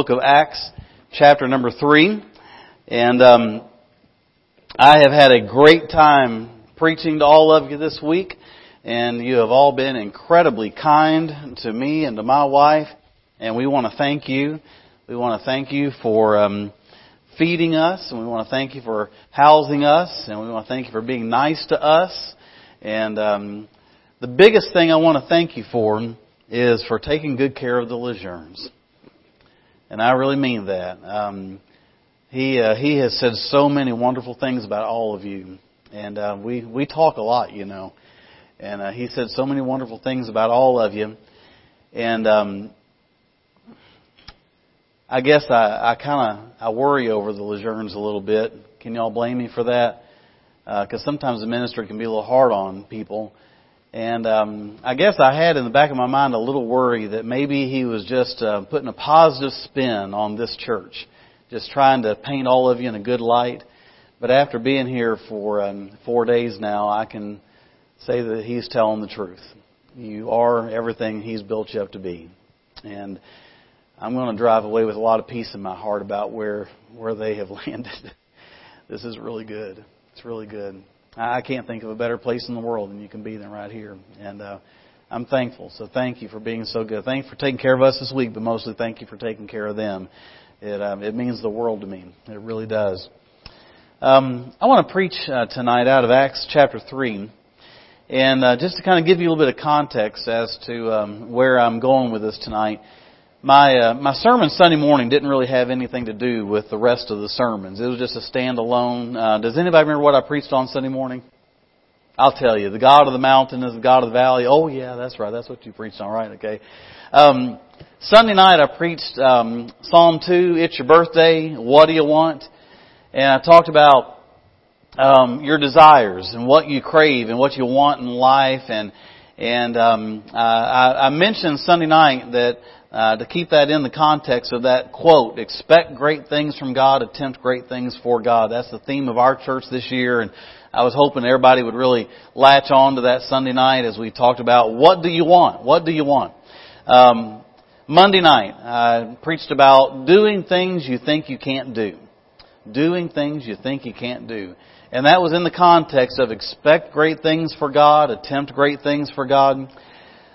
book of Acts, chapter number three. And um, I have had a great time preaching to all of you this week, and you have all been incredibly kind to me and to my wife, and we want to thank you. We want to thank you for um, feeding us, and we want to thank you for housing us, and we want to thank you for being nice to us. And um, the biggest thing I want to thank you for is for taking good care of the Lejeunes. And I really mean that. Um, he uh, he has said so many wonderful things about all of you, and uh, we we talk a lot, you know. And uh, he said so many wonderful things about all of you, and um, I guess I I kind of I worry over the Lejeunes a little bit. Can y'all blame me for that? Because uh, sometimes the ministry can be a little hard on people. And um, I guess I had in the back of my mind a little worry that maybe he was just uh, putting a positive spin on this church, just trying to paint all of you in a good light. But after being here for um, four days now, I can say that he's telling the truth. You are everything he's built you up to be, and I'm going to drive away with a lot of peace in my heart about where where they have landed. this is really good. It's really good. I can't think of a better place in the world than you can be than right here. And uh, I'm thankful. So thank you for being so good. Thank you for taking care of us this week, but mostly thank you for taking care of them. It um, it means the world to me. It really does. Um, I want to preach uh, tonight out of Acts chapter three, and uh, just to kind of give you a little bit of context as to um, where I'm going with this tonight my uh, my sermon Sunday morning didn't really have anything to do with the rest of the sermons. It was just a standalone. Uh, does anybody remember what I preached on Sunday morning? I'll tell you. The God of the mountain is the God of the valley. Oh yeah, that's right. That's what you preached on, right? Okay. Um, Sunday night I preached um, Psalm two. It's your birthday. What do you want? And I talked about um, your desires and what you crave and what you want in life and and um, uh, I, I mentioned Sunday night that uh, to keep that in the context of that quote, expect great things from God, attempt great things for God. That's the theme of our church this year, and I was hoping everybody would really latch on to that Sunday night as we talked about what do you want? What do you want? Um, Monday night, I preached about doing things you think you can't do. Doing things you think you can't do. And that was in the context of expect great things for God, attempt great things for God.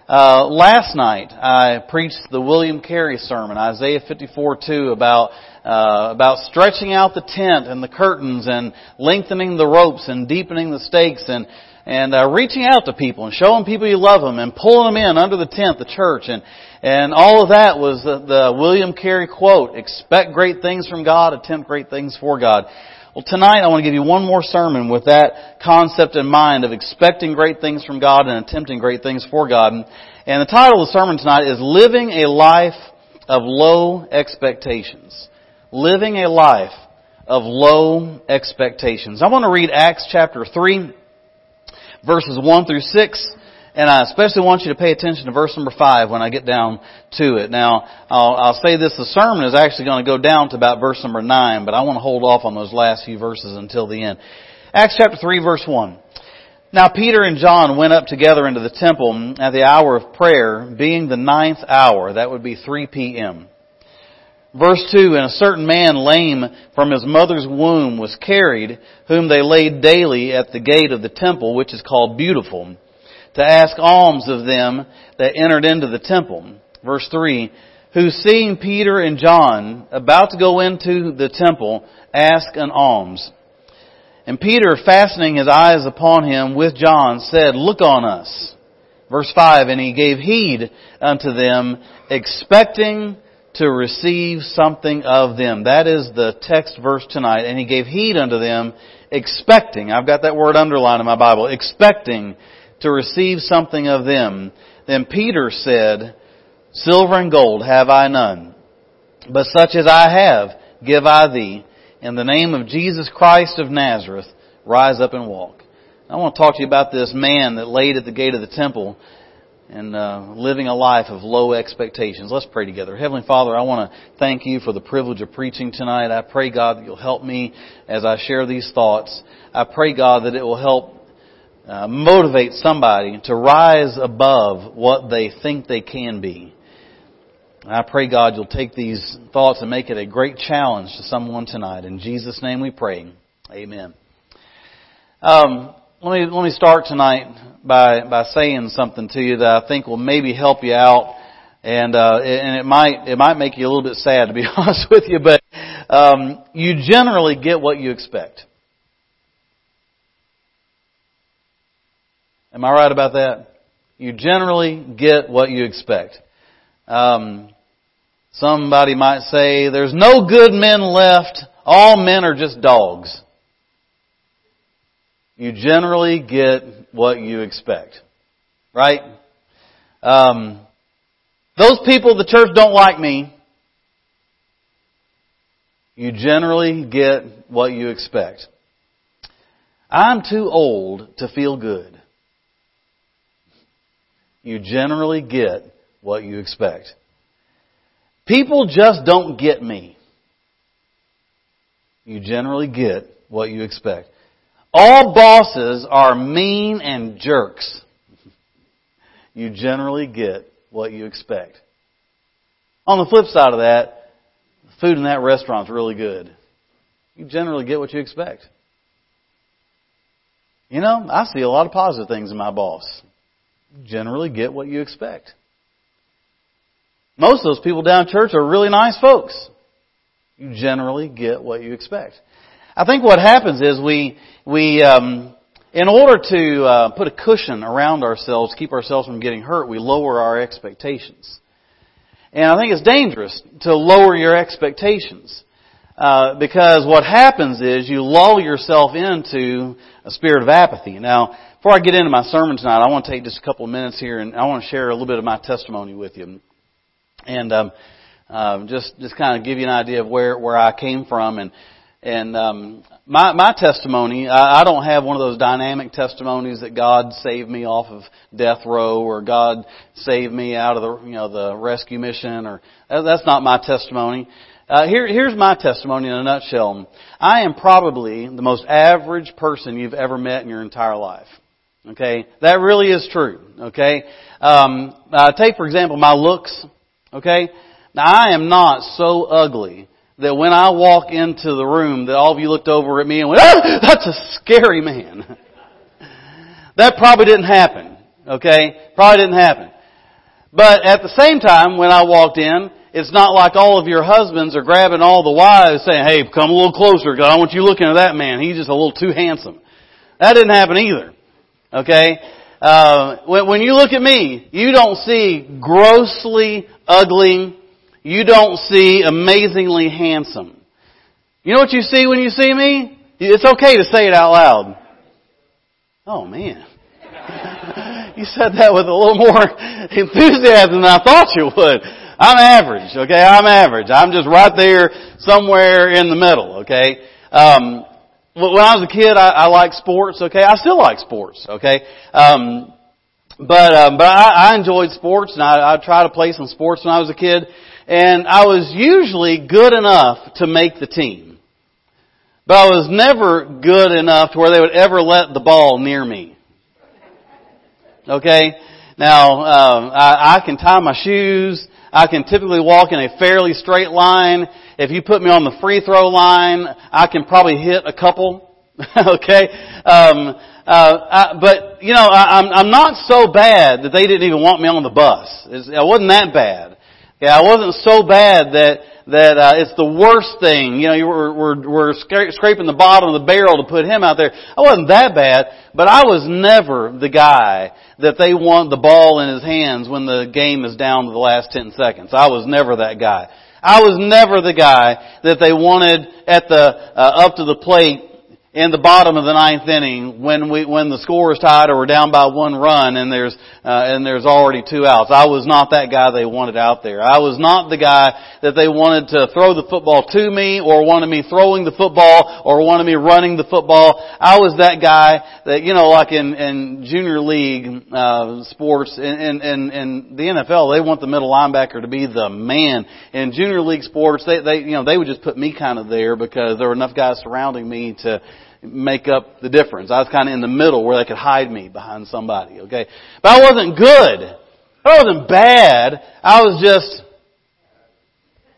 Uh, last night I preached the William Carey sermon, Isaiah 54:2, about uh, about stretching out the tent and the curtains and lengthening the ropes and deepening the stakes and and uh, reaching out to people and showing people you love them and pulling them in under the tent, the church, and and all of that was the, the William Carey quote: "Expect great things from God, attempt great things for God." Well, tonight I want to give you one more sermon with that concept in mind of expecting great things from God and attempting great things for God. And the title of the sermon tonight is Living a Life of Low Expectations. Living a Life of Low Expectations. I want to read Acts chapter 3, verses 1 through 6. And I especially want you to pay attention to verse number five when I get down to it. Now, I'll, I'll say this, the sermon is actually going to go down to about verse number nine, but I want to hold off on those last few verses until the end. Acts chapter 3 verse 1. Now Peter and John went up together into the temple at the hour of prayer, being the ninth hour. That would be 3 p.m. Verse 2, And a certain man lame from his mother's womb was carried, whom they laid daily at the gate of the temple, which is called Beautiful, to ask alms of them that entered into the temple. Verse 3, who seeing Peter and John about to go into the temple, asked an alms. And Peter, fastening his eyes upon him with John, said, Look on us. Verse 5, And he gave heed unto them, expecting to receive something of them. That is the text verse tonight. And he gave heed unto them, expecting, I've got that word underlined in my Bible, expecting to receive something of them. Then Peter said, Silver and gold have I none, but such as I have give I thee. In the name of Jesus Christ of Nazareth, rise up and walk. I want to talk to you about this man that laid at the gate of the temple and uh, living a life of low expectations. Let's pray together. Heavenly Father, I want to thank you for the privilege of preaching tonight. I pray, God, that you'll help me as I share these thoughts. I pray, God, that it will help uh, motivate somebody to rise above what they think they can be. I pray, God, you'll take these thoughts and make it a great challenge to someone tonight. In Jesus' name we pray. Amen. Um, let me let me start tonight by by saying something to you that I think will maybe help you out, and uh, and it might it might make you a little bit sad to be honest with you, but um, you generally get what you expect. Am I right about that? You generally get what you expect. Um, somebody might say, "There's no good men left. All men are just dogs." You generally get what you expect, right? Um, those people the church don't like me. You generally get what you expect. I'm too old to feel good. You generally get what you expect. People just don't get me. You generally get what you expect. All bosses are mean and jerks. You generally get what you expect. On the flip side of that, food in that restaurant's really good. You generally get what you expect. You know, I see a lot of positive things in my boss. Generally get what you expect. Most of those people down church are really nice folks. You generally get what you expect. I think what happens is we we um, in order to uh, put a cushion around ourselves, keep ourselves from getting hurt, we lower our expectations. And I think it's dangerous to lower your expectations. Uh, because what happens is you lull yourself into a spirit of apathy. Now, before I get into my sermon tonight, I want to take just a couple of minutes here and I want to share a little bit of my testimony with you. And um, uh, just just kind of give you an idea of where where I came from and and um, my my testimony, I, I don't have one of those dynamic testimonies that God saved me off of death row or God saved me out of the you know the rescue mission or that's not my testimony. Uh, here, here's my testimony in a nutshell. I am probably the most average person you've ever met in your entire life. Okay, that really is true. Okay, um, uh, take for example my looks. Okay, now I am not so ugly that when I walk into the room that all of you looked over at me and went, ah, that's a scary man. that probably didn't happen. Okay? Probably didn't happen. But at the same time, when I walked in, it's not like all of your husbands are grabbing all the wives saying, hey, come a little closer God. I want you looking at that man. He's just a little too handsome. That didn't happen either. Okay? Uh, when, when you look at me, you don't see grossly ugly, you don't see amazingly handsome. You know what you see when you see me? It's okay to say it out loud. Oh man. you said that with a little more enthusiasm than I thought you would. I'm average, okay? I'm average. I'm just right there somewhere in the middle, okay? Um, when I was a kid, I, I liked sports, okay? I still like sports, okay? Um, but, um, but I, I enjoyed sports and I, I tried to play some sports when I was a kid and I was usually good enough to make the team. But I was never good enough to where they would ever let the ball near me. Okay? Now, um, I, I can tie my shoes. I can typically walk in a fairly straight line. If you put me on the free throw line, I can probably hit a couple. okay? Um, uh, I, but you know, I, I'm I'm not so bad that they didn't even want me on the bus. It's, I wasn't that bad. Yeah, it wasn't so bad that that uh, it's the worst thing. You know, you were, were, were scraping the bottom of the barrel to put him out there. I wasn't that bad, but I was never the guy that they want the ball in his hands when the game is down to the last 10 seconds. I was never that guy. I was never the guy that they wanted at the, uh, up to the plate in the bottom of the ninth inning when we when the score is tied or we're down by one run and there's uh, and there's already two outs. I was not that guy they wanted out there. I was not the guy that they wanted to throw the football to me or wanted me throwing the football or wanted me running the football. I was that guy that you know like in in junior league uh, sports in in in the NFL they want the middle linebacker to be the man. In junior league sports they they you know they would just put me kind of there because there were enough guys surrounding me to make up the difference. I was kind of in the middle where they could hide me behind somebody, okay? But I wasn't good. I wasn't bad. I was just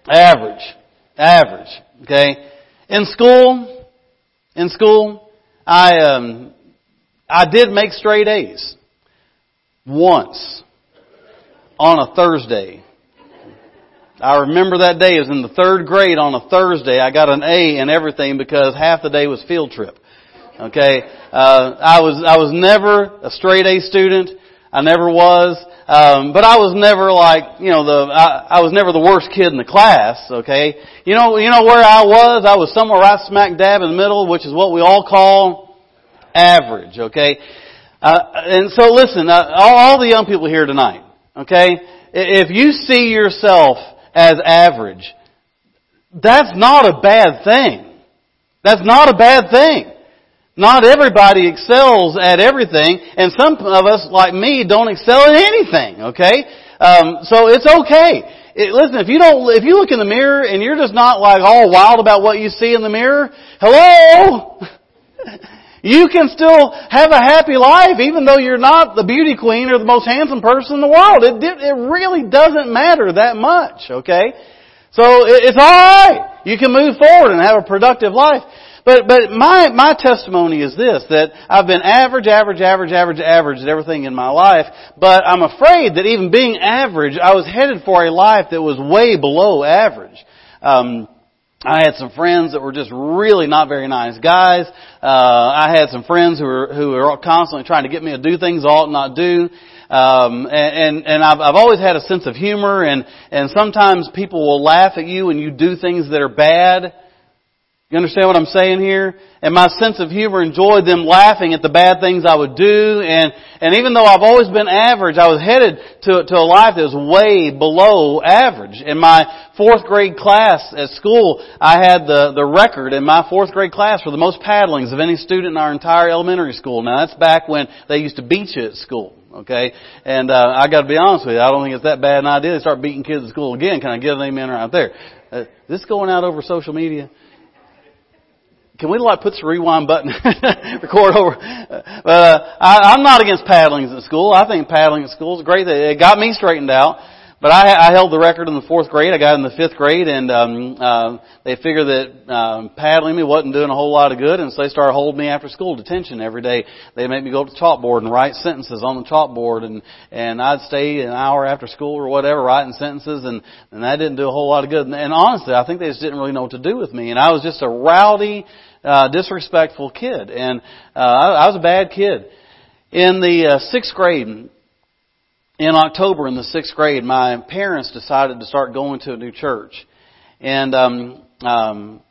Average. Average. Okay? In school, in school, I, um, I did make straight A's. Once. On a Thursday. I remember that day. It was in the third grade on a Thursday. I got an A in everything because half the day was field trip. Okay, uh, I was I was never a straight A student. I never was, um, but I was never like you know the I, I was never the worst kid in the class. Okay, you know you know where I was. I was somewhere right smack dab in the middle, which is what we all call average. Okay, uh, and so listen, uh, all, all the young people here tonight. Okay, if you see yourself as average. That's not a bad thing. That's not a bad thing. Not everybody excels at everything, and some of us, like me, don't excel at anything, okay? Um, so it's okay. It, listen, if you don't, if you look in the mirror and you're just not like all wild about what you see in the mirror, hello! You can still have a happy life even though you're not the beauty queen or the most handsome person in the world. It, it really doesn't matter that much, okay? So it's alright. You can move forward and have a productive life. But, but my, my testimony is this, that I've been average, average, average, average, average at everything in my life, but I'm afraid that even being average, I was headed for a life that was way below average. Um, I had some friends that were just really not very nice guys. Uh, I had some friends who were who were constantly trying to get me to do things I ought not do. Um, and and and I've, I've always had a sense of humor, and and sometimes people will laugh at you when you do things that are bad. You understand what I'm saying here? And my sense of humor enjoyed them laughing at the bad things I would do. And, and even though I've always been average, I was headed to, to a life that was way below average. In my fourth grade class at school, I had the, the record in my fourth grade class for the most paddlings of any student in our entire elementary school. Now that's back when they used to beat you at school. Okay, and uh, I got to be honest with you, I don't think it's that bad an idea to start beating kids at school again. Can I get an amen right there? Uh, this going out over social media? Can we like put the rewind button, record over? Uh, I, I'm not against paddlings at school. I think paddling at school is great. It got me straightened out. But I, I held the record in the fourth grade. I got in the fifth grade, and um, uh, they figured that um, paddling me wasn't doing a whole lot of good, and so they started holding me after school detention every day. They made me go to the chalkboard and write sentences on the chalkboard, and and I'd stay an hour after school or whatever writing sentences, and and that didn't do a whole lot of good. And, and honestly, I think they just didn't really know what to do with me, and I was just a rowdy uh, disrespectful kid, and uh, I, I was a bad kid. In the uh, sixth grade, in October in the sixth grade, my parents decided to start going to a new church, and um, um,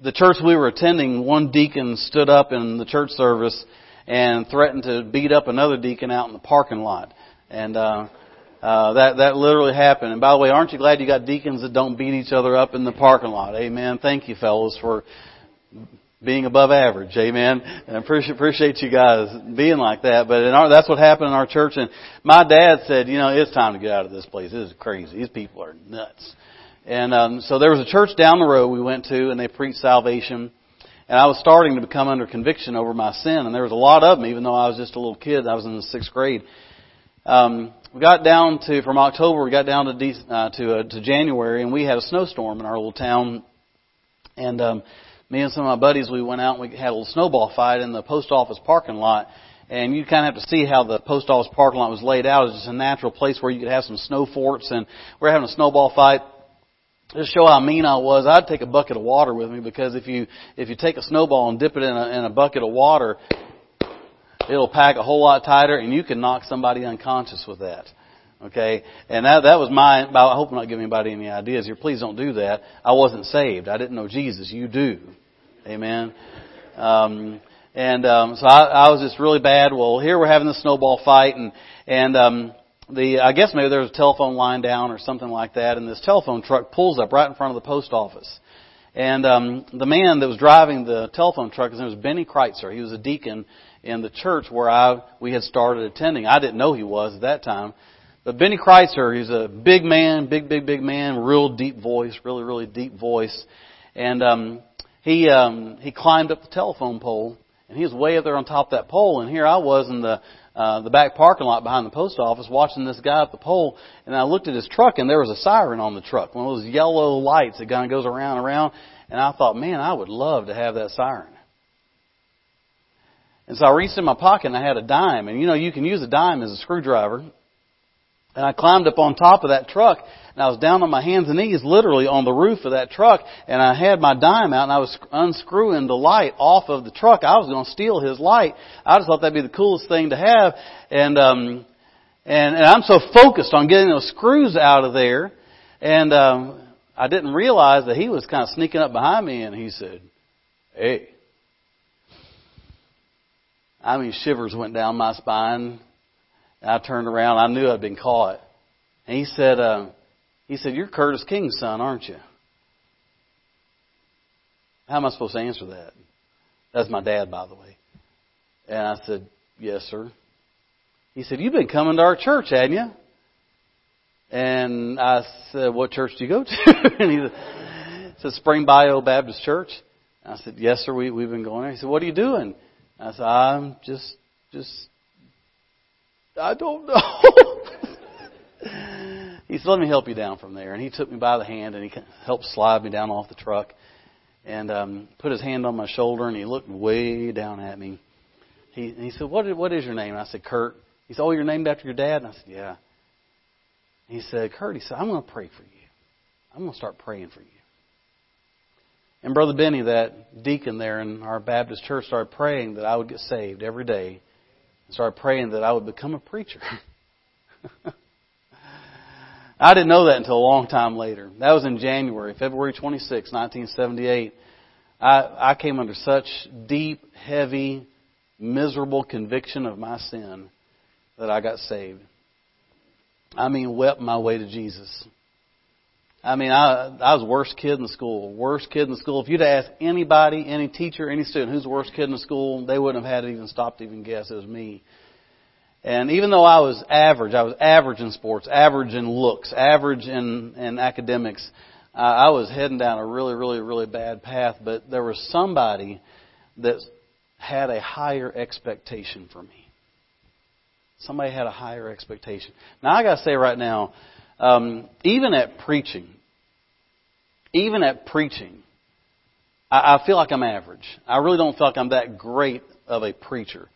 the church we were attending, one deacon stood up in the church service and threatened to beat up another deacon out in the parking lot, and. Uh, uh, that that literally happened. And by the way, aren't you glad you got deacons that don't beat each other up in the parking lot? Amen. Thank you, fellows, for being above average. Amen. And I appreciate, appreciate you guys being like that. But in our, that's what happened in our church. And my dad said, you know, it's time to get out of this place. This is crazy. These people are nuts. And um, so there was a church down the road we went to, and they preached salvation. And I was starting to become under conviction over my sin, and there was a lot of them, even though I was just a little kid. I was in the sixth grade. Um, we got down to from October, we got down to uh, to uh, to January, and we had a snowstorm in our little town. And um, me and some of my buddies, we went out and we had a little snowball fight in the post office parking lot. And you kind of have to see how the post office parking lot was laid out. It's just a natural place where you could have some snow forts. And we're having a snowball fight. Just show how mean I was, I'd take a bucket of water with me because if you if you take a snowball and dip it in a, in a bucket of water, it'll pack a whole lot tighter, and you can knock somebody unconscious with that. Okay, and that that was my. I hope I'm not giving anybody any ideas here. Please don't do that. I wasn't saved. I didn't know Jesus. You do. Amen. Um, and um, so I, I was just really bad. Well, here we're having the snowball fight, and and um, the I guess maybe there was a telephone line down or something like that, and this telephone truck pulls up right in front of the post office. And um, the man that was driving the telephone truck, his name was Benny Kreitzer. He was a deacon in the church where I we had started attending. I didn't know he was at that time. But Benny Kreitzer, he's a big man, big, big, big man, real deep voice, really, really deep voice. And um, he um, he climbed up the telephone pole And he was way up there on top of that pole, and here I was in the uh, the back parking lot behind the post office watching this guy at the pole, and I looked at his truck, and there was a siren on the truck, one of those yellow lights that kind of goes around and around, and I thought, man, I would love to have that siren. And so I reached in my pocket and I had a dime, and you know you can use a dime as a screwdriver. And I climbed up on top of that truck and I was down on my hands and knees literally on the roof of that truck and I had my dime out and I was unscrewing the light off of the truck. I was going to steal his light. I just thought that'd be the coolest thing to have and um and, and I'm so focused on getting those screws out of there and um I didn't realize that he was kind of sneaking up behind me and he said, "Hey." I mean shivers went down my spine. And I turned around. I knew I'd been caught. And he said, uh, he said, you're Curtis King's son, aren't you? How am I supposed to answer that? That's my dad, by the way. And I said, yes, sir. He said, you've been coming to our church, hadn't you? And I said, what church do you go to? and he said, Spring Bayou Baptist Church. And I said, yes, sir, we, we've been going there. He said, what are you doing? I said, I'm just, just I don't know. he said, let me help you down from there. And he took me by the hand and he helped slide me down off the truck and um, put his hand on my shoulder and he looked way down at me. He, and he said, what, what is your name? And I said, Kurt. He said, oh, you're named after your dad? And I said, yeah. he said, Kurt, he said, I'm going to pray for you. I'm going to start praying for you. And Brother Benny, that deacon there in our Baptist church, started praying that I would get saved every day started praying that I would become a preacher. I didn't know that until a long time later. That was in January, February 26, 1978. I, I came under such deep, heavy, miserable conviction of my sin that I got saved. I mean, wept my way to Jesus. I mean, I, I was the worst kid in the school. Worst kid in the school. If you'd asked anybody, any teacher, any student, who's the worst kid in the school, they wouldn't have had it even stopped to even guess it was me. And even though I was average, I was average in sports, average in looks, average in, in academics, uh, I was heading down a really, really, really bad path. But there was somebody that had a higher expectation for me. Somebody had a higher expectation. Now I gotta say right now, um, even at preaching, even at preaching, I, I feel like I'm average. I really don't feel like I'm that great of a preacher.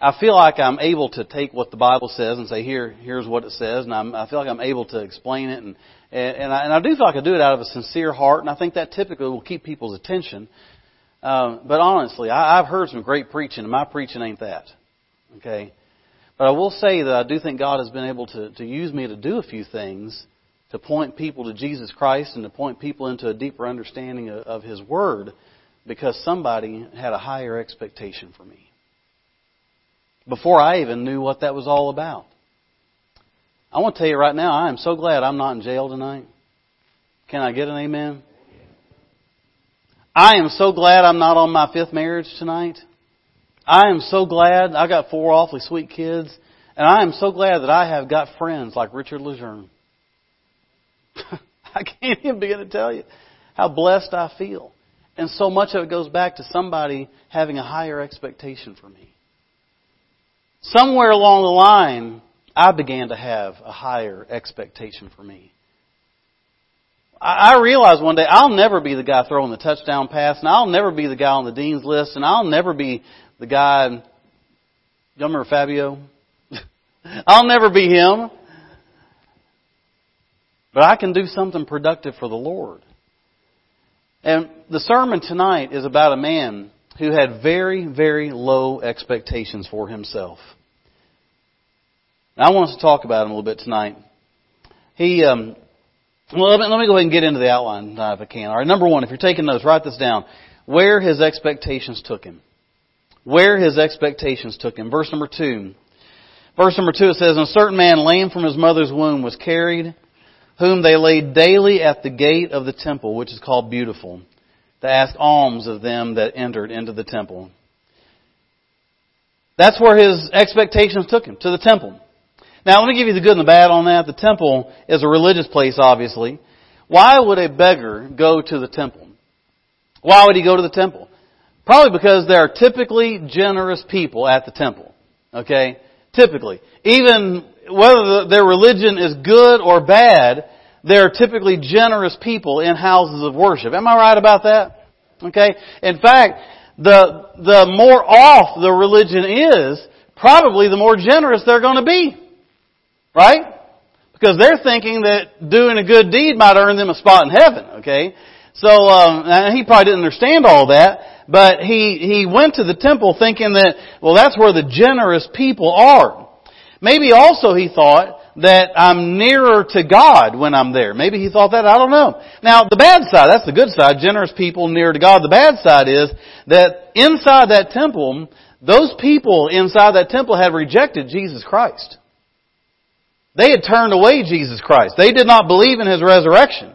I feel like I'm able to take what the Bible says and say, here, here's what it says, and I'm, I feel like I'm able to explain it, and and, and, I, and I do feel like I do it out of a sincere heart, and I think that typically will keep people's attention. Um, but honestly, I, I've heard some great preaching, and my preaching ain't that. Okay, but I will say that I do think God has been able to, to use me to do a few things to point people to Jesus Christ and to point people into a deeper understanding of, of His Word because somebody had a higher expectation for me. Before I even knew what that was all about. I want to tell you right now, I am so glad I'm not in jail tonight. Can I get an amen? I am so glad I'm not on my fifth marriage tonight. I am so glad I got four awfully sweet kids, and I am so glad that I have got friends like Richard Lejeune. I can't even begin to tell you how blessed I feel. And so much of it goes back to somebody having a higher expectation for me. Somewhere along the line, I began to have a higher expectation for me. I realized one day I'll never be the guy throwing the touchdown pass, and I'll never be the guy on the dean's list, and I'll never be the guy, y'all remember Fabio? I'll never be him. But I can do something productive for the Lord. And the sermon tonight is about a man who had very, very low expectations for himself. I want us to talk about him a little bit tonight. He, um, well, let me, let me, go ahead and get into the outline if I can. All right, number one, if you're taking notes, write this down. Where his expectations took him where his expectations took him. Verse number two. Verse number two it says, And a certain man lame from his mother's womb was carried, whom they laid daily at the gate of the temple, which is called Beautiful, to ask alms of them that entered into the temple. That's where his expectations took him, to the temple. Now let me give you the good and the bad on that. The temple is a religious place, obviously. Why would a beggar go to the temple? Why would he go to the temple? Probably because there are typically generous people at the temple. Okay? Typically. Even whether their religion is good or bad, they're typically generous people in houses of worship. Am I right about that? Okay? In fact, the, the more off the religion is, probably the more generous they're going to be. Right? Because they're thinking that doing a good deed might earn them a spot in heaven, okay? So, um, he probably didn't understand all that, but he, he went to the temple thinking that, well, that's where the generous people are. Maybe also he thought that I'm nearer to God when I'm there. Maybe he thought that, I don't know. Now, the bad side, that's the good side, generous people nearer to God. The bad side is that inside that temple, those people inside that temple had rejected Jesus Christ. They had turned away Jesus Christ. They did not believe in His resurrection.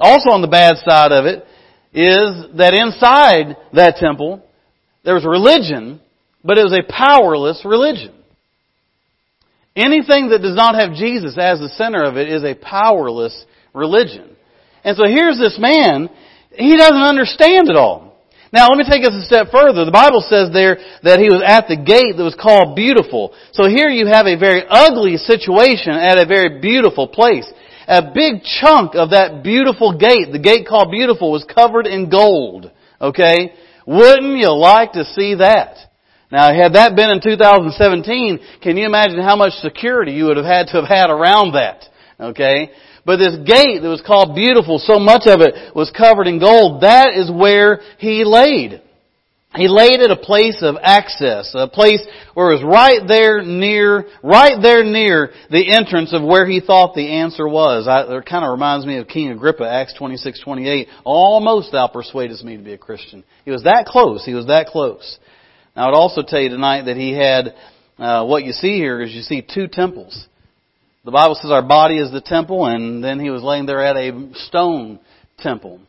Also on the bad side of it is that inside that temple, there was religion, but it was a powerless religion. Anything that does not have Jesus as the center of it is a powerless religion. And so here's this man, he doesn't understand it all. Now let me take us a step further. The Bible says there that he was at the gate that was called beautiful. So here you have a very ugly situation at a very beautiful place. A big chunk of that beautiful gate, the gate called beautiful, was covered in gold. Okay? Wouldn't you like to see that? Now, had that been in 2017, can you imagine how much security you would have had to have had around that? Okay? But this gate that was called beautiful, so much of it was covered in gold, that is where he laid. He laid at a place of access, a place where it was right there near, right there near the entrance of where he thought the answer was. I, it kind of reminds me of King Agrippa, Acts 26, 28. Almost thou persuadest me to be a Christian. He was that close. He was that close. Now I'd also tell you tonight that he had, uh, what you see here is you see two temples. The Bible says our body is the temple, and then he was laying there at a stone temple.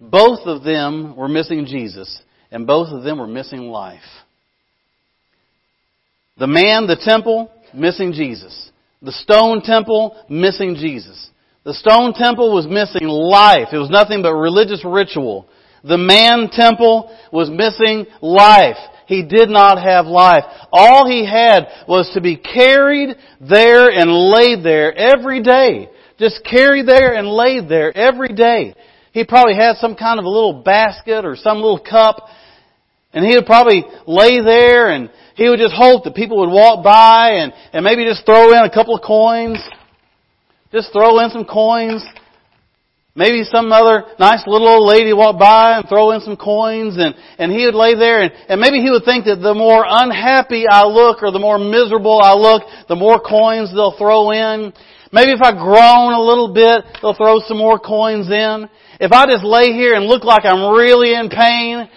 Both of them were missing Jesus, and both of them were missing life. The man, the temple, missing Jesus. The stone temple, missing Jesus. The stone temple was missing life. It was nothing but religious ritual. The man temple was missing life. He did not have life. All he had was to be carried there and laid there every day. Just carried there and laid there every day. He probably had some kind of a little basket or some little cup and he would probably lay there and he would just hope that people would walk by and, and maybe just throw in a couple of coins. Just throw in some coins. Maybe some other nice little old lady walk by and throw in some coins and, and he would lay there and, and maybe he would think that the more unhappy I look or the more miserable I look, the more coins they'll throw in. Maybe if I groan a little bit, they'll throw some more coins in. If I just lay here and look like I'm really in pain,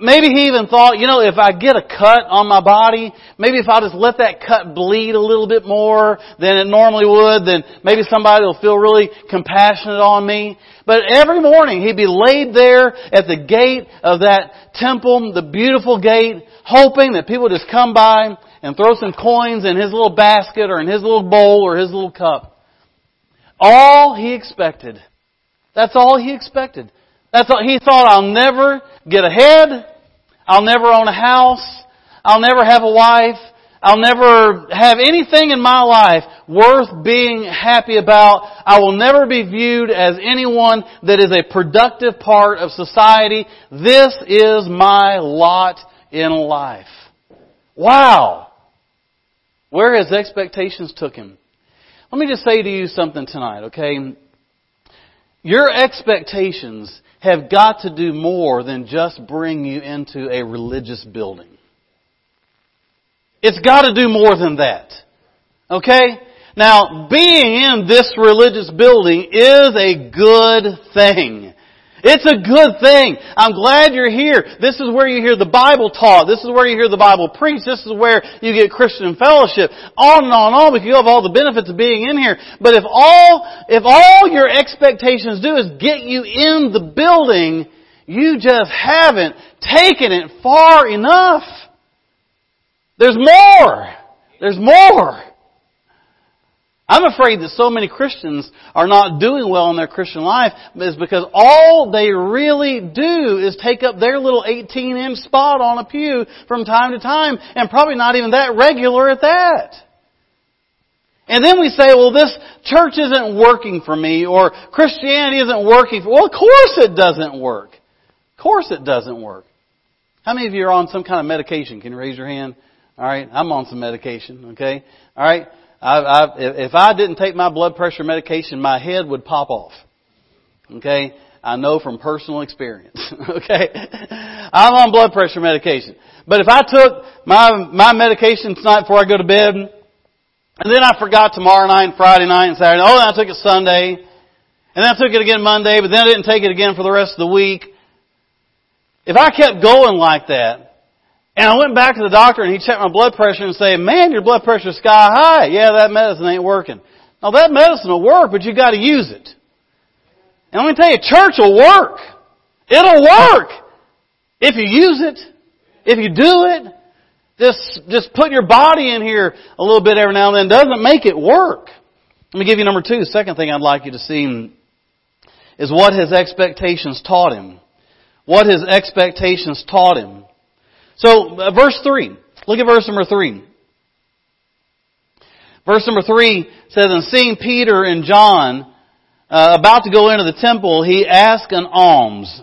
maybe he even thought, you know, if I get a cut on my body, maybe if I just let that cut bleed a little bit more than it normally would, then maybe somebody will feel really compassionate on me. But every morning he'd be laid there at the gate of that temple, the beautiful gate, hoping that people just come by and throw some coins in his little basket or in his little bowl or his little cup. All he expected. That's all he expected. That's all, he thought I'll never get ahead. I'll never own a house. I'll never have a wife. I'll never have anything in my life worth being happy about. I will never be viewed as anyone that is a productive part of society. This is my lot in life. Wow. Where his expectations took him. Let me just say to you something tonight, okay? Your expectations have got to do more than just bring you into a religious building. It's got to do more than that. Okay? Now, being in this religious building is a good thing. It's a good thing. I'm glad you're here. This is where you hear the Bible taught. This is where you hear the Bible preached. This is where you get Christian fellowship. On and on and on. We can have all the benefits of being in here. But if all, if all your expectations do is get you in the building, you just haven't taken it far enough. There's more. There's more. I'm afraid that so many Christians are not doing well in their Christian life is because all they really do is take up their little 18 inch spot on a pew from time to time and probably not even that regular at that. And then we say, well, this church isn't working for me or Christianity isn't working for, me. well, of course it doesn't work. Of course it doesn't work. How many of you are on some kind of medication? Can you raise your hand? Alright, I'm on some medication, okay? Alright, I, I, if I didn't take my blood pressure medication, my head would pop off. Okay? I know from personal experience. okay? I'm on blood pressure medication. But if I took my, my medication tonight before I go to bed, and then I forgot tomorrow night and Friday night and Saturday, oh, then I took it Sunday, and then I took it again Monday, but then I didn't take it again for the rest of the week. If I kept going like that, and I went back to the doctor and he checked my blood pressure and said, man, your blood pressure's sky high. Yeah, that medicine ain't working. Now that medicine will work, but you gotta use it. And let me tell you, church will work. It'll work. If you use it. If you do it. Just, just put your body in here a little bit every now and then doesn't make it work. Let me give you number two. Second thing I'd like you to see is what his expectations taught him. What his expectations taught him. So, uh, verse 3. Look at verse number 3. Verse number 3 says, And seeing Peter and John uh, about to go into the temple, he asked an alms.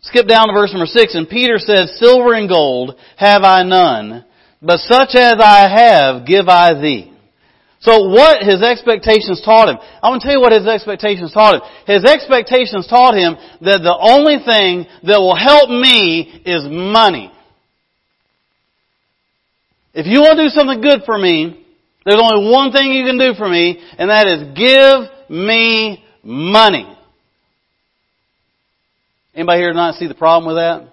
Skip down to verse number 6. And Peter says, Silver and gold have I none, but such as I have give I thee. So what his expectations taught him, I want to tell you what his expectations taught him. His expectations taught him that the only thing that will help me is money. If you want to do something good for me, there's only one thing you can do for me, and that is give me money. Anybody here not see the problem with that?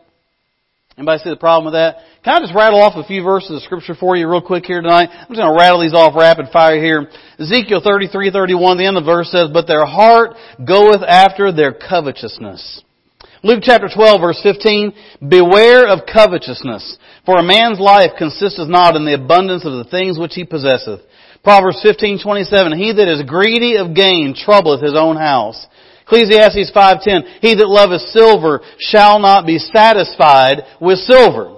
Anybody see the problem with that? Can I just rattle off a few verses of scripture for you real quick here tonight? I'm just going to rattle these off rapid fire here. Ezekiel 33, 31, the end of the verse says, But their heart goeth after their covetousness. Luke chapter 12 verse 15, Beware of covetousness, for a man's life consisteth not in the abundance of the things which he possesseth. Proverbs 15:27, He that is greedy of gain troubleth his own house. Ecclesiastes 5:10, He that loveth silver shall not be satisfied with silver.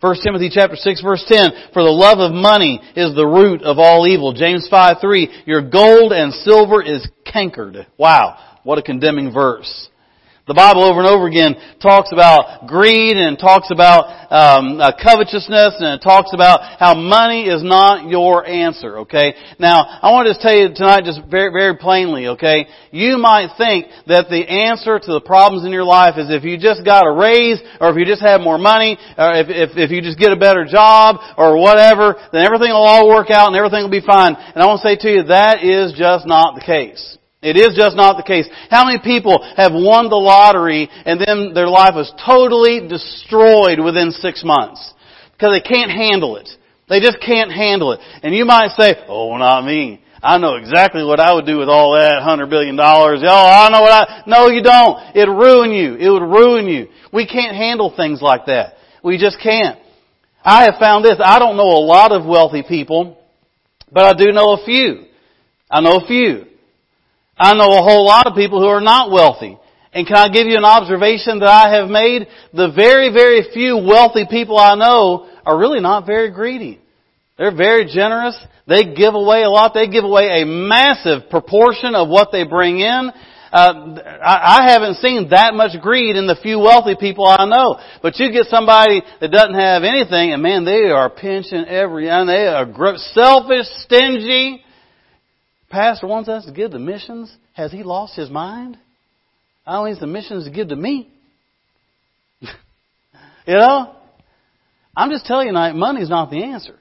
1 Timothy chapter 6 verse 10, For the love of money is the root of all evil. James 5:3, Your gold and silver is cankered. Wow, what a condemning verse. The Bible over and over again talks about greed and talks about um, uh, covetousness and it talks about how money is not your answer. Okay. Now I want to just tell you tonight, just very, very plainly. Okay. You might think that the answer to the problems in your life is if you just got a raise, or if you just have more money, or if if, if you just get a better job, or whatever, then everything will all work out and everything will be fine. And I want to say to you that is just not the case. It is just not the case. How many people have won the lottery and then their life was totally destroyed within six months? Because they can't handle it. They just can't handle it. And you might say, oh, not me. I know exactly what I would do with all that hundred billion dollars. Oh, I know what I, no you don't. It'd ruin you. It would ruin you. We can't handle things like that. We just can't. I have found this. I don't know a lot of wealthy people, but I do know a few. I know a few. I know a whole lot of people who are not wealthy. And can I give you an observation that I have made? The very, very few wealthy people I know are really not very greedy. They're very generous. They give away a lot. They give away a massive proportion of what they bring in. Uh, I, haven't seen that much greed in the few wealthy people I know. But you get somebody that doesn't have anything, and man, they are pinching every, and they are selfish, stingy, pastor wants us to give to missions. Has he lost his mind? I don't need the missions to give to me. you know? I'm just telling you tonight, money's not the answer.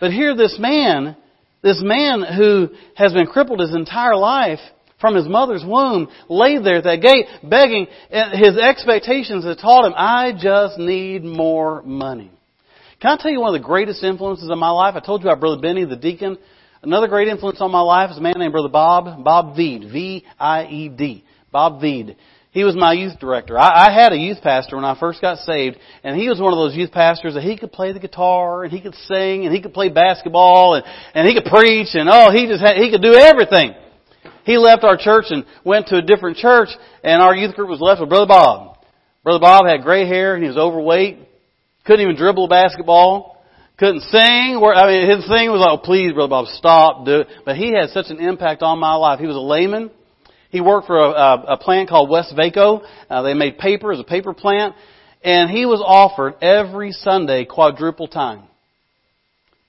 But here this man, this man who has been crippled his entire life from his mother's womb, laid there at that gate, begging, and his expectations had taught him, I just need more money. Can I tell you one of the greatest influences of my life? I told you about Brother Benny, the deacon, Another great influence on my life is a man named Brother Bob, Bob Vied, V-I-E-D. Bob Vied. He was my youth director. I, I had a youth pastor when I first got saved, and he was one of those youth pastors that he could play the guitar, and he could sing, and he could play basketball, and, and he could preach, and oh, he just had, he could do everything. He left our church and went to a different church, and our youth group was left with Brother Bob. Brother Bob had gray hair, and he was overweight, couldn't even dribble a basketball, couldn't sing. I mean, his thing was like, oh, please, Brother Bob, stop, do it. But he had such an impact on my life. He was a layman. He worked for a, a plant called Westvaco. Uh, they made paper as a paper plant. And he was offered every Sunday quadruple time.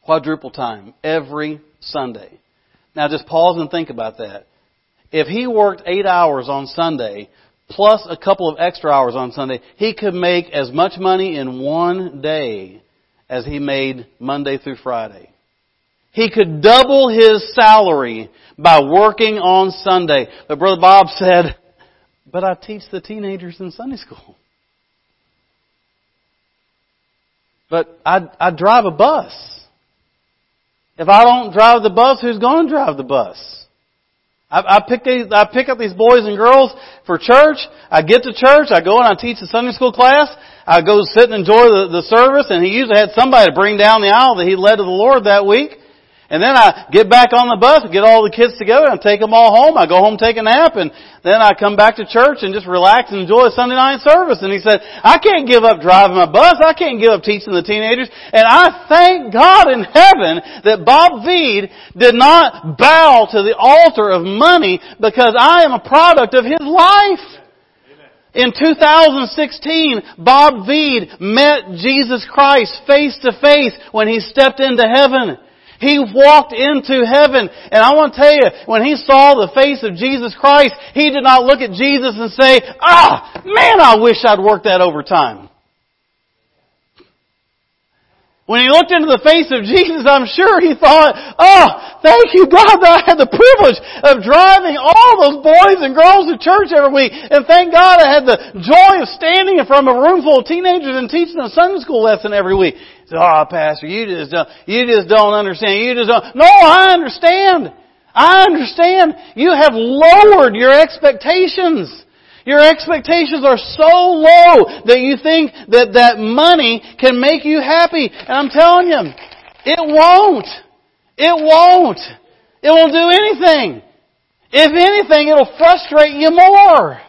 Quadruple time. Every Sunday. Now just pause and think about that. If he worked eight hours on Sunday, plus a couple of extra hours on Sunday, he could make as much money in one day as he made Monday through Friday. He could double his salary by working on Sunday. But Brother Bob said, but I teach the teenagers in Sunday school. But I, I drive a bus. If I don't drive the bus, who's going to drive the bus? I, I pick these, I pick up these boys and girls for church. I get to church. I go and I teach the Sunday school class. I go sit and enjoy the, the service. And he usually had somebody to bring down the aisle that he led to the Lord that week. And then I get back on the bus, get all the kids together, and take them all home. I go home, take a nap, and then I come back to church and just relax and enjoy a Sunday night service. And he said, I can't give up driving my bus. I can't give up teaching the teenagers. And I thank God in heaven that Bob Vied did not bow to the altar of money because I am a product of his life. In 2016, Bob Vied met Jesus Christ face to face when he stepped into heaven. He walked into heaven. And I want to tell you, when he saw the face of Jesus Christ, he did not look at Jesus and say, ah, man, I wish I'd worked that overtime. When he looked into the face of Jesus, I'm sure he thought, oh, thank you God that I had the privilege of driving all those boys and girls to church every week. And thank God I had the joy of standing in front of a room full of teenagers and teaching a Sunday school lesson every week. Oh, Pastor, you just don't, you just don't understand. You just don't. No, I understand. I understand. You have lowered your expectations. Your expectations are so low that you think that that money can make you happy. And I'm telling you, it won't. It won't. It won't do anything. If anything, it'll frustrate you more.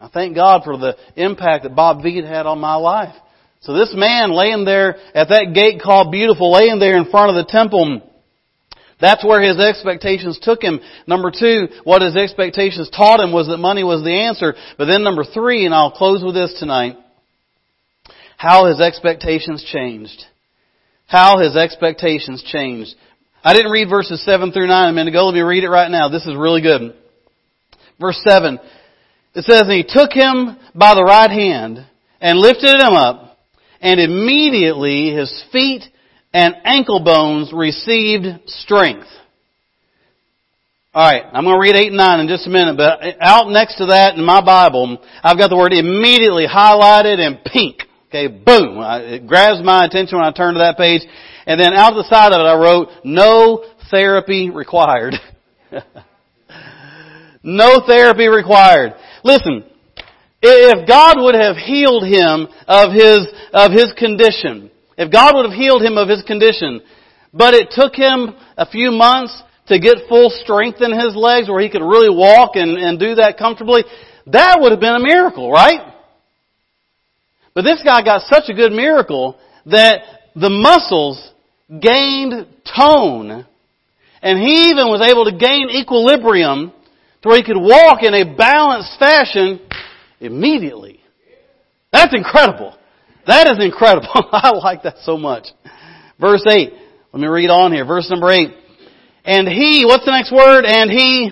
I thank God for the impact that Bob Vied had on my life. So this man laying there at that gate called Beautiful, laying there in front of the temple, that's where his expectations took him. Number two, what his expectations taught him was that money was the answer. But then number three, and I'll close with this tonight, how his expectations changed. How his expectations changed. I didn't read verses 7 through 9 a minute ago. Let me read it right now. This is really good. Verse 7. It says, And he took him by the right hand and lifted him up, and immediately his feet and ankle bones received strength. Alright, I'm going to read 8 and 9 in just a minute, but out next to that in my Bible, I've got the word immediately highlighted in pink. Okay, boom. It grabs my attention when I turn to that page. And then out of the side of it I wrote, no therapy required. no therapy required. Listen, if God would have healed him of his, of his condition, if God would have healed him of his condition, but it took him a few months to get full strength in his legs where he could really walk and, and do that comfortably, that would have been a miracle, right? But this guy got such a good miracle that the muscles gained tone and he even was able to gain equilibrium to where he could walk in a balanced fashion immediately. That's incredible. That is incredible. I like that so much. Verse 8. Let me read on here. Verse number 8. And he, what's the next word? And he,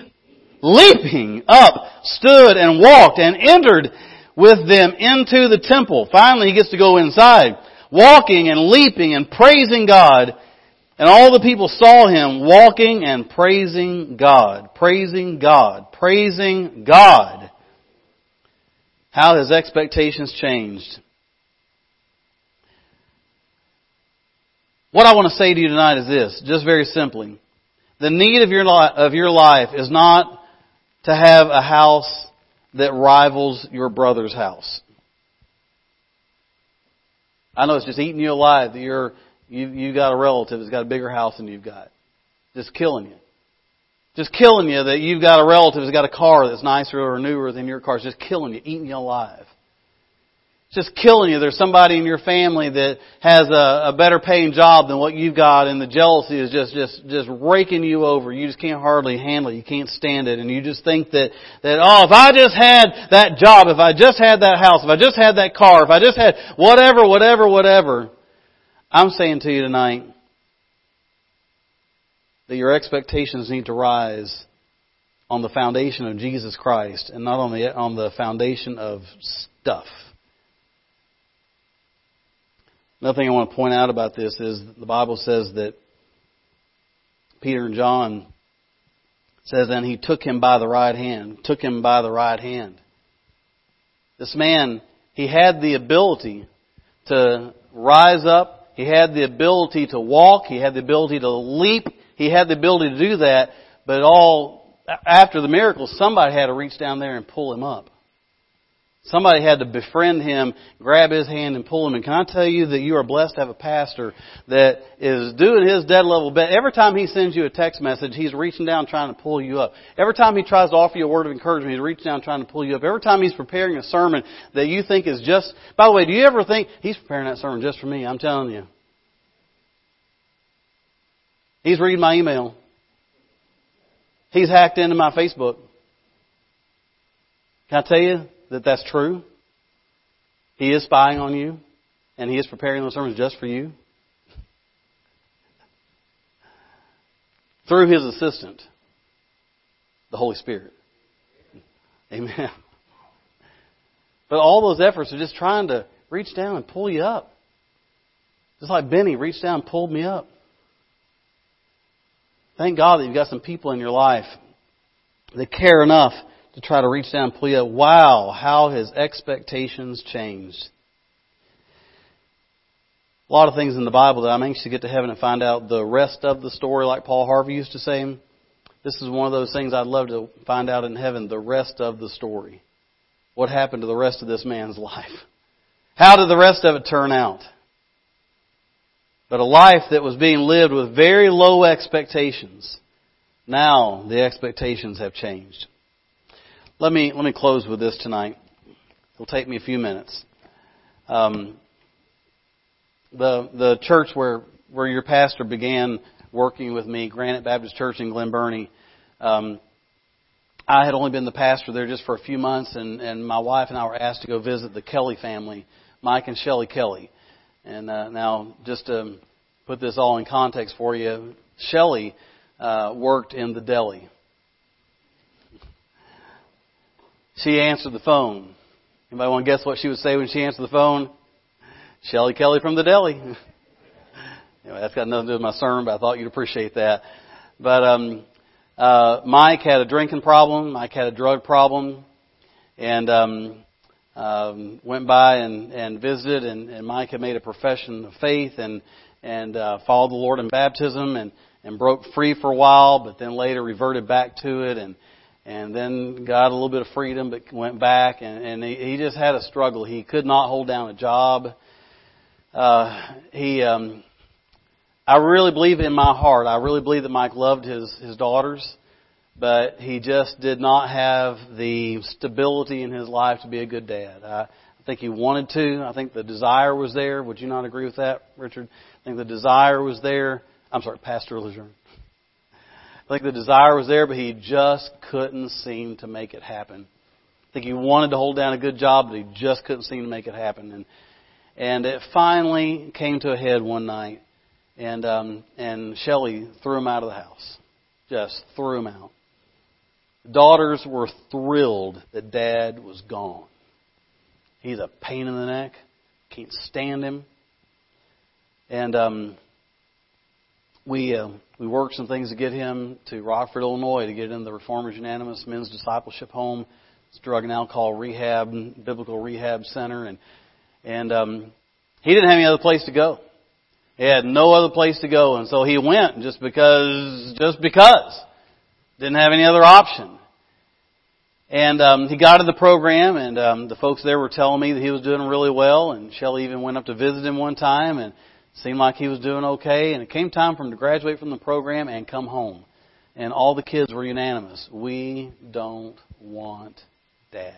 leaping up, stood and walked and entered with them into the temple. Finally, he gets to go inside, walking and leaping and praising God. And all the people saw him walking and praising God, praising God, praising God. How his expectations changed. What I want to say to you tonight is this, just very simply. The need of your, li- of your life is not to have a house that rivals your brother's house. I know it's just eating you alive that you're you you've got a relative that's got a bigger house than you've got. Just killing you. Just killing you that you've got a relative that's got a car that's nicer or newer than your car. It's just killing you, eating you alive. It's just killing you. There's somebody in your family that has a, a better paying job than what you've got and the jealousy is just, just, just raking you over. You just can't hardly handle it. You can't stand it. And you just think that, that, oh, if I just had that job, if I just had that house, if I just had that car, if I just had whatever, whatever, whatever. I'm saying to you tonight, that your expectations need to rise on the foundation of Jesus Christ and not on the, on the foundation of stuff. Another thing I want to point out about this is the Bible says that Peter and John says, and he took him by the right hand, took him by the right hand. This man, he had the ability to rise up. He had the ability to walk. He had the ability to leap. He had the ability to do that, but all after the miracle, somebody had to reach down there and pull him up. Somebody had to befriend him, grab his hand and pull him. And can I tell you that you are blessed to have a pastor that is doing his dead level best. Every time he sends you a text message, he's reaching down trying to pull you up. Every time he tries to offer you a word of encouragement, he's reaching down trying to pull you up. Every time he's preparing a sermon that you think is just, by the way, do you ever think, he's preparing that sermon just for me? I'm telling you. He's reading my email. He's hacked into my Facebook. Can I tell you that that's true? He is spying on you, and he is preparing those sermons just for you. Through his assistant, the Holy Spirit. Amen. But all those efforts are just trying to reach down and pull you up. Just like Benny reached down and pulled me up. Thank God that you've got some people in your life that care enough to try to reach down and pull you up. Wow, how his expectations changed. A lot of things in the Bible that I'm anxious to get to heaven and find out the rest of the story, like Paul Harvey used to say. This is one of those things I'd love to find out in heaven, the rest of the story. What happened to the rest of this man's life? How did the rest of it turn out? But a life that was being lived with very low expectations. Now the expectations have changed. Let me let me close with this tonight. It'll take me a few minutes. Um, the the church where where your pastor began working with me, Granite Baptist Church in Glen Burnie. Um, I had only been the pastor there just for a few months, and and my wife and I were asked to go visit the Kelly family, Mike and Shelley Kelly. And uh, now, just to put this all in context for you, Shelley uh, worked in the deli. She answered the phone. Anybody want to guess what she would say when she answered the phone? Shelley Kelly from the deli. anyway, that's got nothing to do with my sermon, but I thought you'd appreciate that. But um, uh, Mike had a drinking problem. Mike had a drug problem, and um, um, went by and, and visited, and, and Mike had made a profession of faith and and uh, followed the Lord in baptism and and broke free for a while, but then later reverted back to it and and then got a little bit of freedom, but went back and, and he, he just had a struggle. He could not hold down a job. Uh, he, um, I really believe in my heart. I really believe that Mike loved his his daughters but he just did not have the stability in his life to be a good dad. I, I think he wanted to. I think the desire was there. Would you not agree with that, Richard? I think the desire was there. I'm sorry, Pastor Lejeune. I think the desire was there, but he just couldn't seem to make it happen. I think he wanted to hold down a good job, but he just couldn't seem to make it happen. And and it finally came to a head one night, and um, and Shelley threw him out of the house, just threw him out daughters were thrilled that dad was gone. He's a pain in the neck. Can't stand him. And um, we uh, we worked some things to get him to Rockford, Illinois, to get in the Reformers Unanimous Men's Discipleship Home. It's drug and alcohol rehab, biblical rehab center, and and um, he didn't have any other place to go. He had no other place to go, and so he went just because, just because. Didn't have any other option. And um, he got in the program, and um, the folks there were telling me that he was doing really well. And Shelly even went up to visit him one time, and seemed like he was doing okay. And it came time for him to graduate from the program and come home. And all the kids were unanimous: we don't want dad.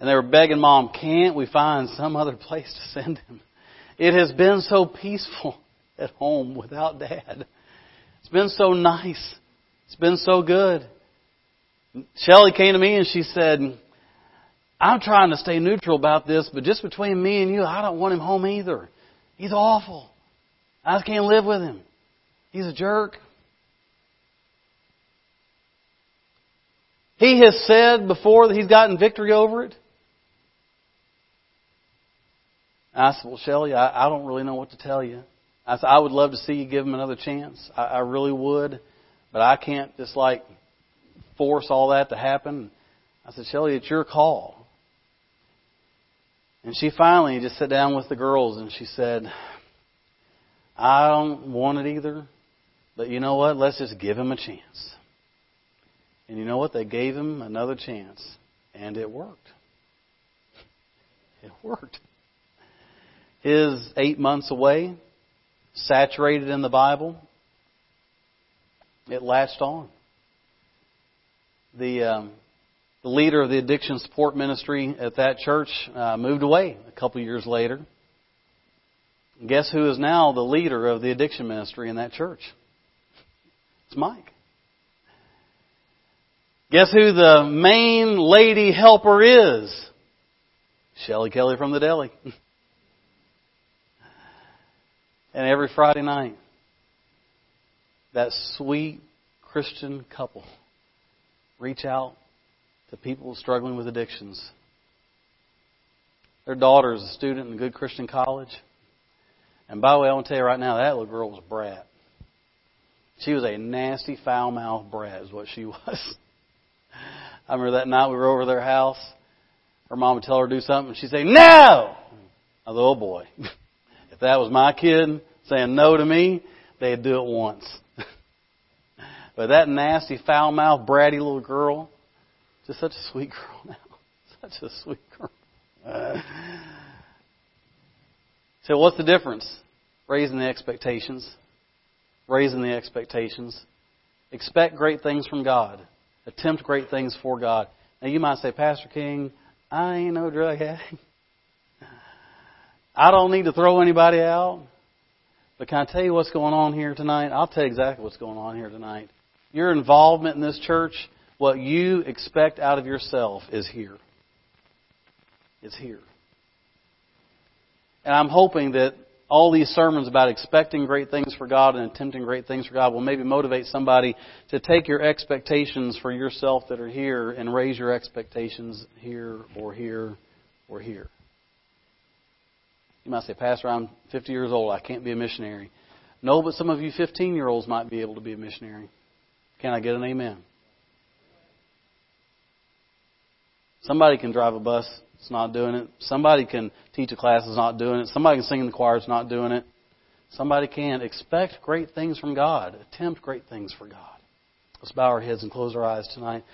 And they were begging mom, can't we find some other place to send him? It has been so peaceful at home without dad. Been so nice. It's been so good. Shelley came to me and she said, I'm trying to stay neutral about this, but just between me and you, I don't want him home either. He's awful. I just can't live with him. He's a jerk. He has said before that he's gotten victory over it. I said, Well, Shelley, I, I don't really know what to tell you. I said, I would love to see you give him another chance. I, I really would. But I can't just like force all that to happen. I said, Shelley, it's your call. And she finally just sat down with the girls and she said, I don't want it either, but you know what? Let's just give him a chance. And you know what? They gave him another chance, and it worked. It worked. His eight months away, saturated in the Bible, it latched on. The, um, the leader of the addiction support ministry at that church uh, moved away a couple years later. guess who is now the leader of the addiction ministry in that church? It's Mike. Guess who the main lady helper is? Shelly Kelly from the deli. and every Friday night, that sweet Christian couple reach out to people struggling with addictions. Their daughter is a student in a good Christian college. And by the way, I want to tell you right now, that little girl was a brat. She was a nasty, foul mouthed brat, is what she was. I remember that night we were over their house. Her mom would tell her to do something, and she'd say, No! I thought, oh boy. if that was my kid saying no to me, they'd do it once. but that nasty, foul mouthed, bratty little girl, just such a sweet girl now. Such a sweet girl. so what's the difference? Raising the expectations. Raising the expectations. Expect great things from God. Attempt great things for God. Now you might say, Pastor King, I ain't no drug addict. I don't need to throw anybody out. But can I tell you what's going on here tonight? I'll tell you exactly what's going on here tonight. Your involvement in this church, what you expect out of yourself is here. It's here. And I'm hoping that all these sermons about expecting great things for God and attempting great things for God will maybe motivate somebody to take your expectations for yourself that are here and raise your expectations here or here or here. You might say, Pastor, I'm 50 years old. I can't be a missionary. No, but some of you 15 year olds might be able to be a missionary. Can I get an amen? Somebody can drive a bus it's not doing it. Somebody can teach a class, it's not doing it. Somebody can sing in the choir, it's not doing it. Somebody can. Expect great things from God. Attempt great things for God. Let's bow our heads and close our eyes tonight.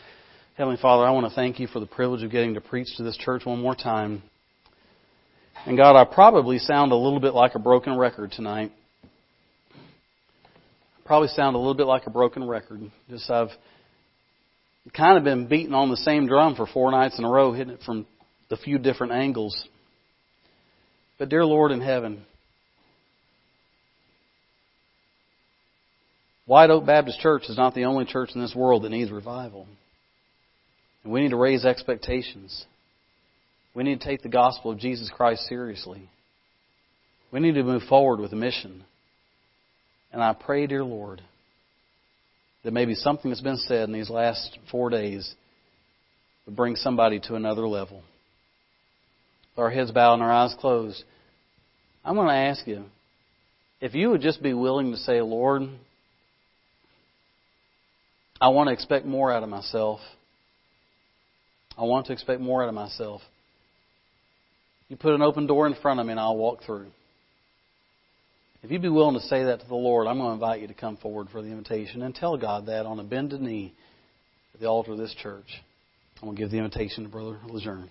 Heavenly Father, I want to thank you for the privilege of getting to preach to this church one more time. And God, I probably sound a little bit like a broken record tonight. I probably sound a little bit like a broken record. Just I've kind of been beating on the same drum for four nights in a row, hitting it from a few different angles. But, dear Lord in heaven, White Oak Baptist Church is not the only church in this world that needs revival. And we need to raise expectations. We need to take the gospel of Jesus Christ seriously. We need to move forward with a mission. And I pray, dear Lord, that maybe something that's been said in these last four days would bring somebody to another level our heads bowed and our eyes closed, I'm going to ask you if you would just be willing to say, Lord, I want to expect more out of myself. I want to expect more out of myself. You put an open door in front of me and I'll walk through. If you'd be willing to say that to the Lord, I'm going to invite you to come forward for the invitation and tell God that on a bended knee at the altar of this church. I'm going to give the invitation to Brother Lejeune.